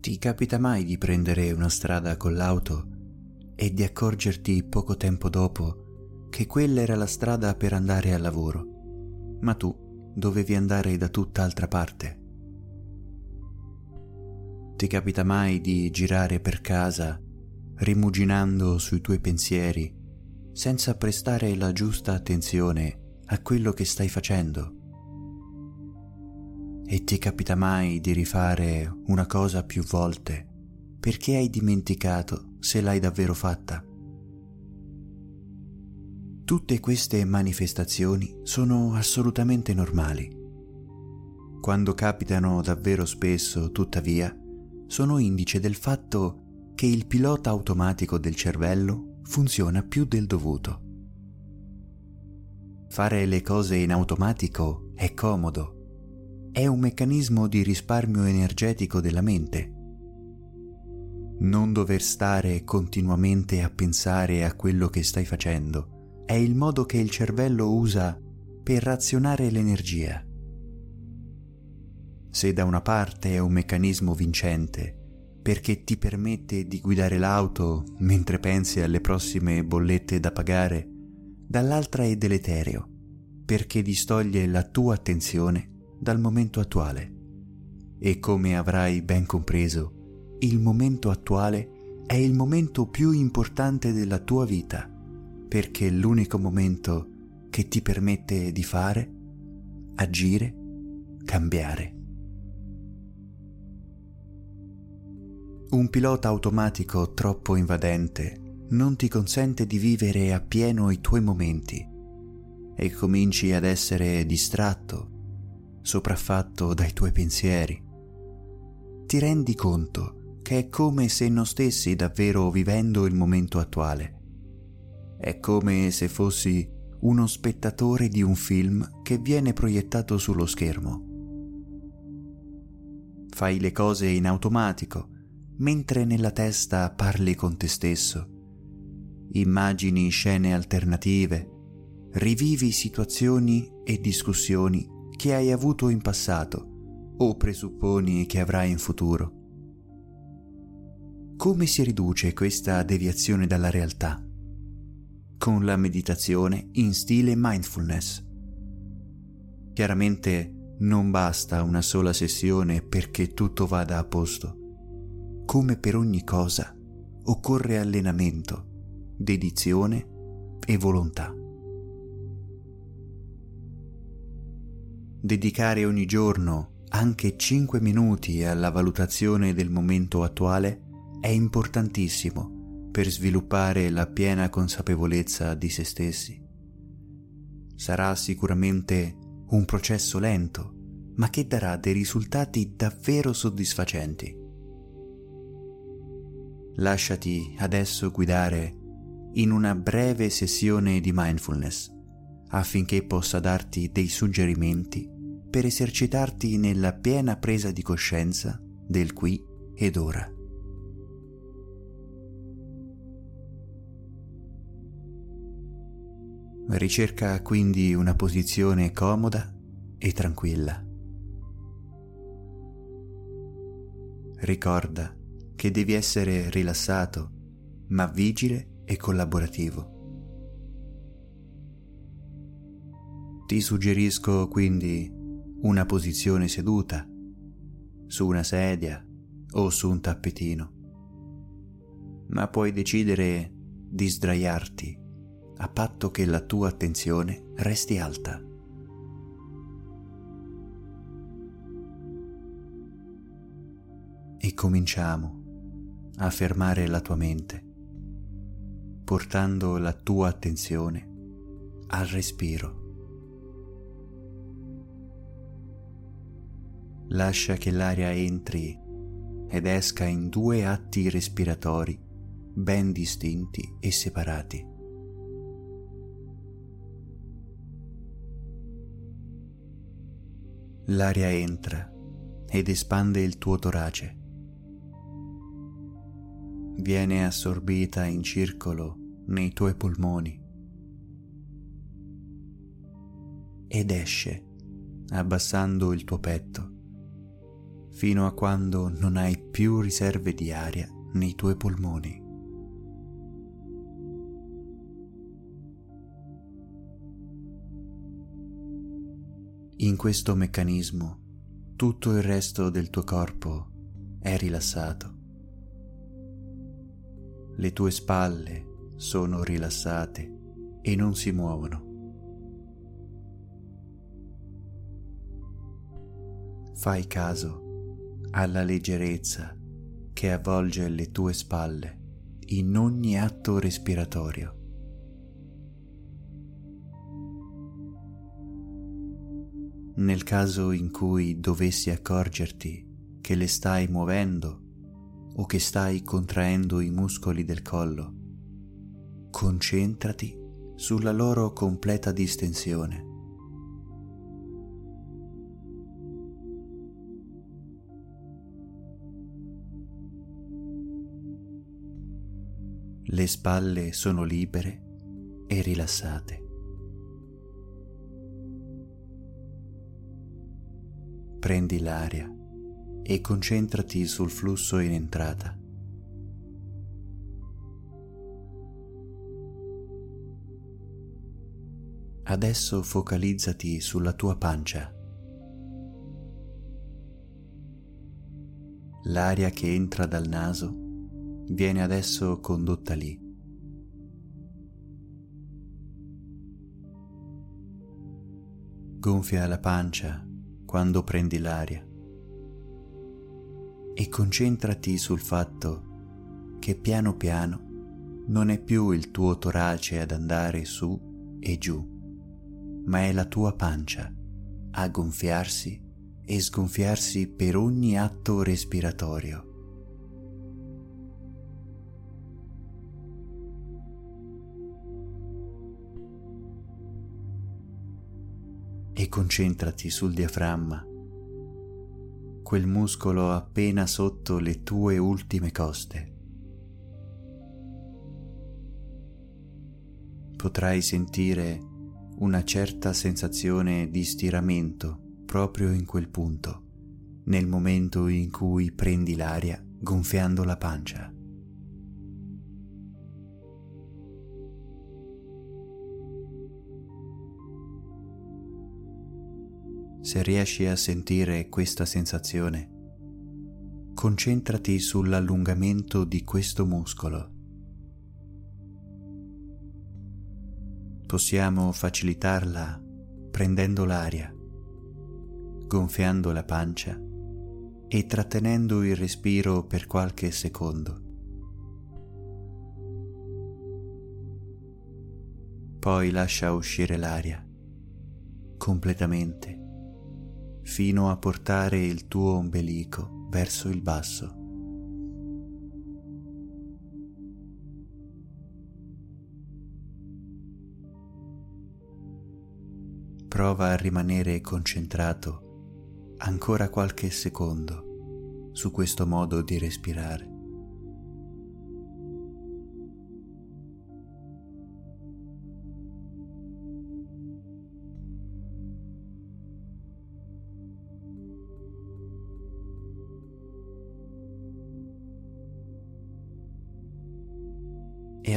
Ti capita mai di prendere una strada con l'auto e di accorgerti poco tempo dopo che quella era la strada per andare al lavoro, ma tu dovevi andare da tutt'altra parte? Ti capita mai di girare per casa rimuginando sui tuoi pensieri senza prestare la giusta attenzione a quello che stai facendo? E ti capita mai di rifare una cosa più volte perché hai dimenticato se l'hai davvero fatta? Tutte queste manifestazioni sono assolutamente normali. Quando capitano davvero spesso, tuttavia, sono indice del fatto che il pilota automatico del cervello funziona più del dovuto. Fare le cose in automatico è comodo è un meccanismo di risparmio energetico della mente. Non dover stare continuamente a pensare a quello che stai facendo è il modo che il cervello usa per razionare l'energia. Se da una parte è un meccanismo vincente, perché ti permette di guidare l'auto mentre pensi alle prossime bollette da pagare, dall'altra è deleterio, perché distoglie la tua attenzione dal momento attuale. E come avrai ben compreso, il momento attuale è il momento più importante della tua vita, perché è l'unico momento che ti permette di fare, agire, cambiare. Un pilota automatico troppo invadente non ti consente di vivere appieno i tuoi momenti e cominci ad essere distratto sopraffatto dai tuoi pensieri. Ti rendi conto che è come se non stessi davvero vivendo il momento attuale. È come se fossi uno spettatore di un film che viene proiettato sullo schermo. Fai le cose in automatico, mentre nella testa parli con te stesso. Immagini scene alternative, rivivi situazioni e discussioni che hai avuto in passato o presupponi che avrai in futuro. Come si riduce questa deviazione dalla realtà? Con la meditazione in stile mindfulness. Chiaramente non basta una sola sessione perché tutto vada a posto. Come per ogni cosa, occorre allenamento, dedizione e volontà. Dedicare ogni giorno anche 5 minuti alla valutazione del momento attuale è importantissimo per sviluppare la piena consapevolezza di se stessi. Sarà sicuramente un processo lento, ma che darà dei risultati davvero soddisfacenti. Lasciati adesso guidare in una breve sessione di mindfulness affinché possa darti dei suggerimenti per esercitarti nella piena presa di coscienza del qui ed ora. Ricerca quindi una posizione comoda e tranquilla. Ricorda che devi essere rilassato, ma vigile e collaborativo. Ti suggerisco quindi una posizione seduta, su una sedia o su un tappetino, ma puoi decidere di sdraiarti a patto che la tua attenzione resti alta. E cominciamo a fermare la tua mente, portando la tua attenzione al respiro. Lascia che l'aria entri ed esca in due atti respiratori ben distinti e separati. L'aria entra ed espande il tuo torace. Viene assorbita in circolo nei tuoi polmoni ed esce abbassando il tuo petto fino a quando non hai più riserve di aria nei tuoi polmoni. In questo meccanismo tutto il resto del tuo corpo è rilassato. Le tue spalle sono rilassate e non si muovono. Fai caso alla leggerezza che avvolge le tue spalle in ogni atto respiratorio. Nel caso in cui dovessi accorgerti che le stai muovendo o che stai contraendo i muscoli del collo, concentrati sulla loro completa distensione. Le spalle sono libere e rilassate. Prendi l'aria e concentrati sul flusso in entrata. Adesso focalizzati sulla tua pancia. L'aria che entra dal naso viene adesso condotta lì. Gonfia la pancia quando prendi l'aria e concentrati sul fatto che piano piano non è più il tuo torace ad andare su e giù, ma è la tua pancia a gonfiarsi e sgonfiarsi per ogni atto respiratorio. E concentrati sul diaframma, quel muscolo appena sotto le tue ultime coste. Potrai sentire una certa sensazione di stiramento proprio in quel punto, nel momento in cui prendi l'aria gonfiando la pancia. Se riesci a sentire questa sensazione, concentrati sull'allungamento di questo muscolo. Possiamo facilitarla prendendo l'aria, gonfiando la pancia e trattenendo il respiro per qualche secondo. Poi lascia uscire l'aria completamente fino a portare il tuo ombelico verso il basso. Prova a rimanere concentrato ancora qualche secondo su questo modo di respirare.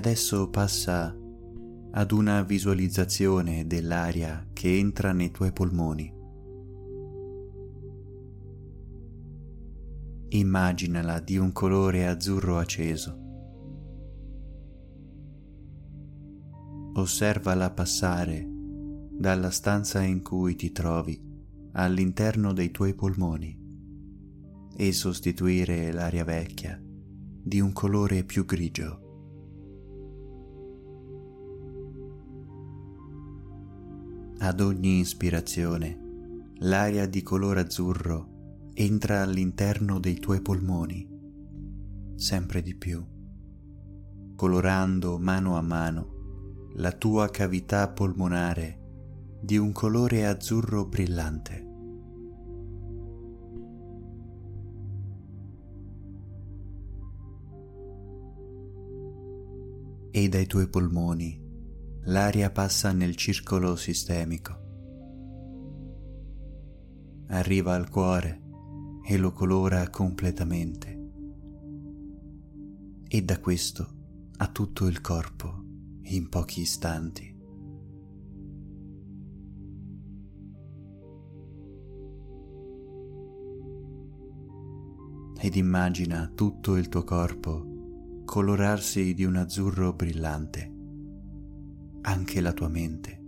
Adesso passa ad una visualizzazione dell'aria che entra nei tuoi polmoni. Immaginala di un colore azzurro acceso. Osservala passare dalla stanza in cui ti trovi all'interno dei tuoi polmoni e sostituire l'aria vecchia di un colore più grigio. Ad ogni ispirazione, l'aria di colore azzurro entra all'interno dei tuoi polmoni, sempre di più, colorando mano a mano la tua cavità polmonare di un colore azzurro brillante. E dai tuoi polmoni l'aria passa nel circolo sistemico. Arriva al cuore e lo colora completamente. E da questo a tutto il corpo in pochi istanti. ed immagina tutto il tuo corpo colorarsi di un azzurro brillante, anche la tua mente.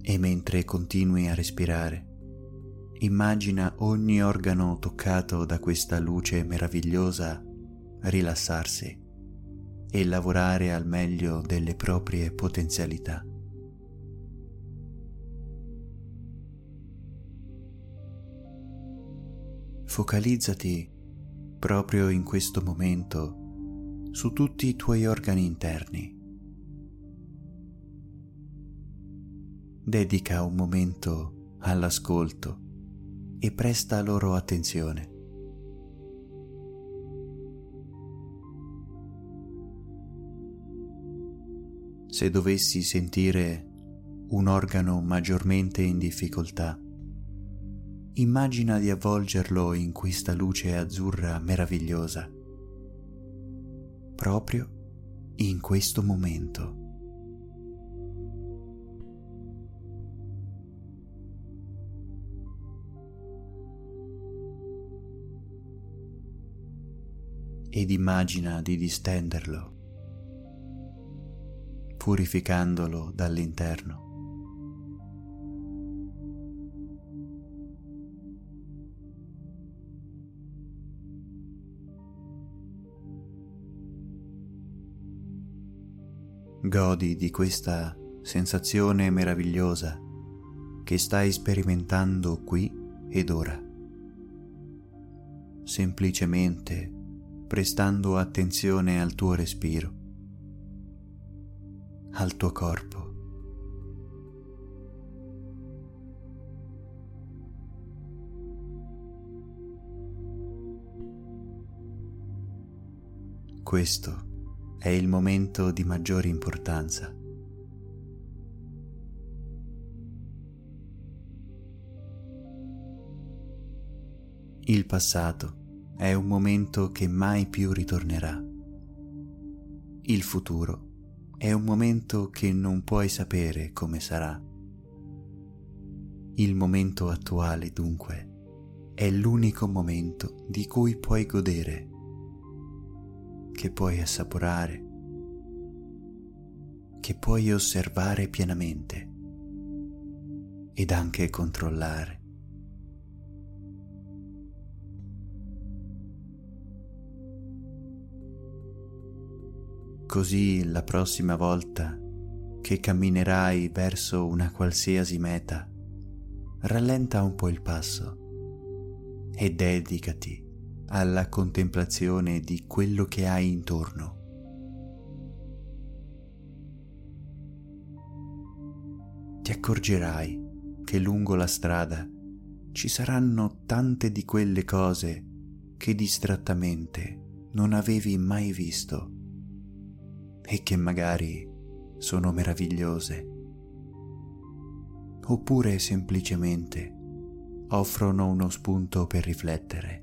E mentre continui a respirare, immagina ogni organo toccato da questa luce meravigliosa rilassarsi e lavorare al meglio delle proprie potenzialità. Focalizzati proprio in questo momento su tutti i tuoi organi interni. Dedica un momento all'ascolto e presta loro attenzione. Se dovessi sentire un organo maggiormente in difficoltà, immagina di avvolgerlo in questa luce azzurra meravigliosa, proprio in questo momento. Ed immagina di distenderlo, purificandolo dall'interno. Godi di questa sensazione meravigliosa che stai sperimentando qui ed ora. Semplicemente prestando attenzione al tuo respiro, al tuo corpo. Questo è il momento di maggiore importanza. Il passato è un momento che mai più ritornerà. Il futuro è un momento che non puoi sapere come sarà. Il momento attuale, dunque, è l'unico momento di cui puoi godere che puoi assaporare, che puoi osservare pienamente ed anche controllare. Così la prossima volta che camminerai verso una qualsiasi meta, rallenta un po' il passo e dedicati alla contemplazione di quello che hai intorno. Ti accorgerai che lungo la strada ci saranno tante di quelle cose che distrattamente non avevi mai visto e che magari sono meravigliose oppure semplicemente offrono uno spunto per riflettere.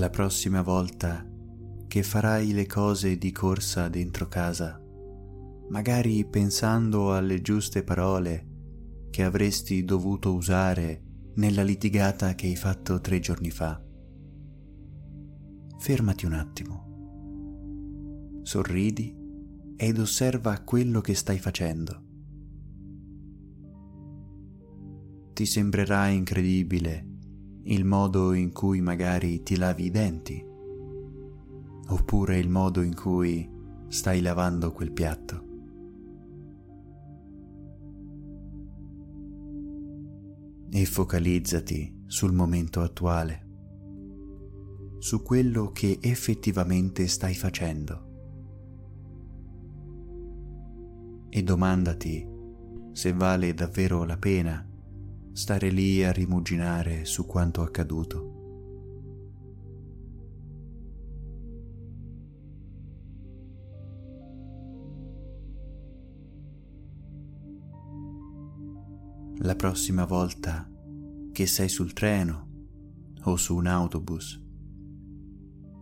La prossima volta che farai le cose di corsa dentro casa, magari pensando alle giuste parole che avresti dovuto usare nella litigata che hai fatto tre giorni fa. Fermati un attimo, sorridi ed osserva quello che stai facendo. ti sembrerà incredibile il modo in cui magari ti lavi i denti, oppure il modo in cui stai lavando quel piatto. E focalizzati sul momento attuale, su quello che effettivamente stai facendo. E domandati se vale davvero la pena stare lì a rimuginare su quanto accaduto. La prossima volta che sei sul treno o su un autobus,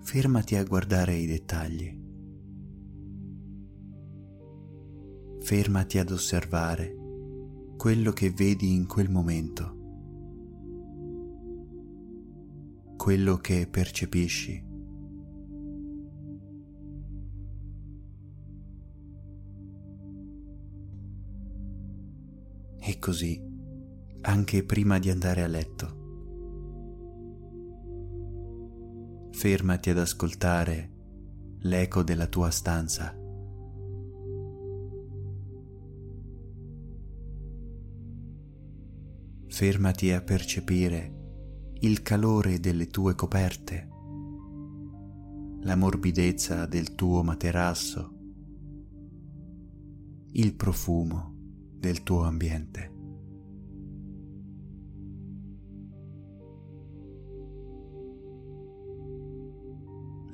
fermati a guardare i dettagli. Fermati ad osservare quello che vedi in quel momento, quello che percepisci. E così anche prima di andare a letto. Fermati ad ascoltare l'eco della tua stanza. Fermati a percepire il calore delle tue coperte, la morbidezza del tuo materasso, il profumo del tuo ambiente.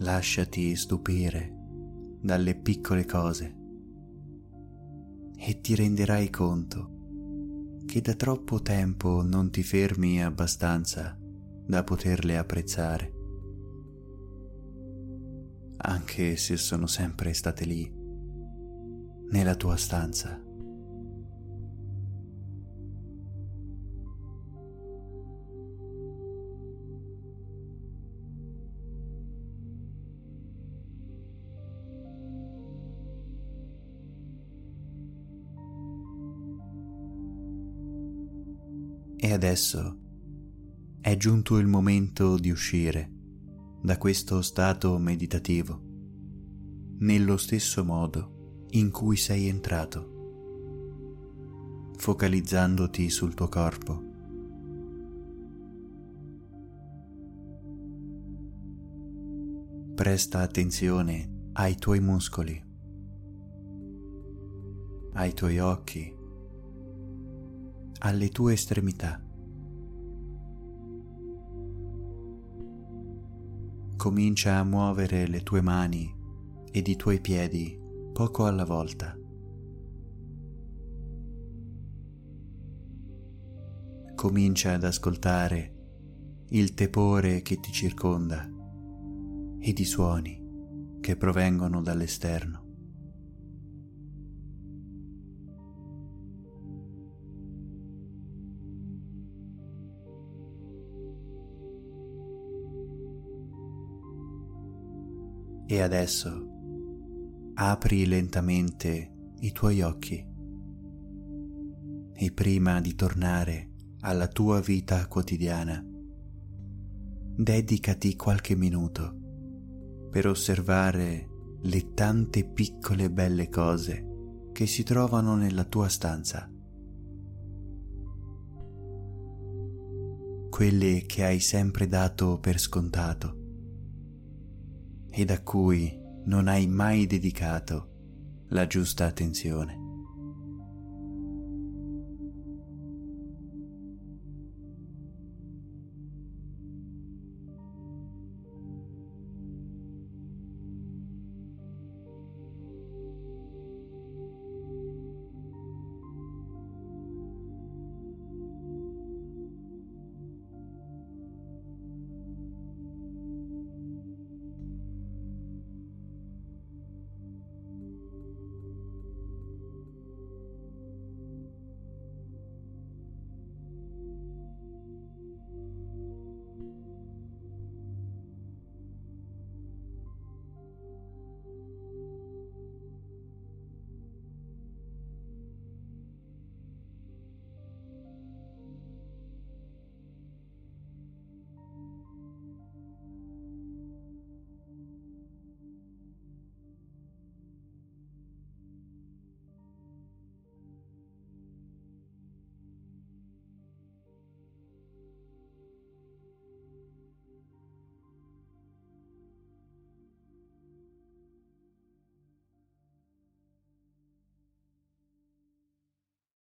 Lasciati stupire dalle piccole cose e ti renderai conto che da troppo tempo non ti fermi abbastanza da poterle apprezzare, anche se sono sempre state lì, nella tua stanza. Adesso è giunto il momento di uscire da questo stato meditativo nello stesso modo in cui sei entrato, focalizzandoti sul tuo corpo. Presta attenzione ai tuoi muscoli, ai tuoi occhi, alle tue estremità. Comincia a muovere le tue mani ed i tuoi piedi poco alla volta. Comincia ad ascoltare il tepore che ti circonda ed i suoni che provengono dall'esterno. E adesso apri lentamente i tuoi occhi e prima di tornare alla tua vita quotidiana, dedicati qualche minuto per osservare le tante piccole belle cose che si trovano nella tua stanza. Quelle che hai sempre dato per scontato ed a cui non hai mai dedicato la giusta attenzione.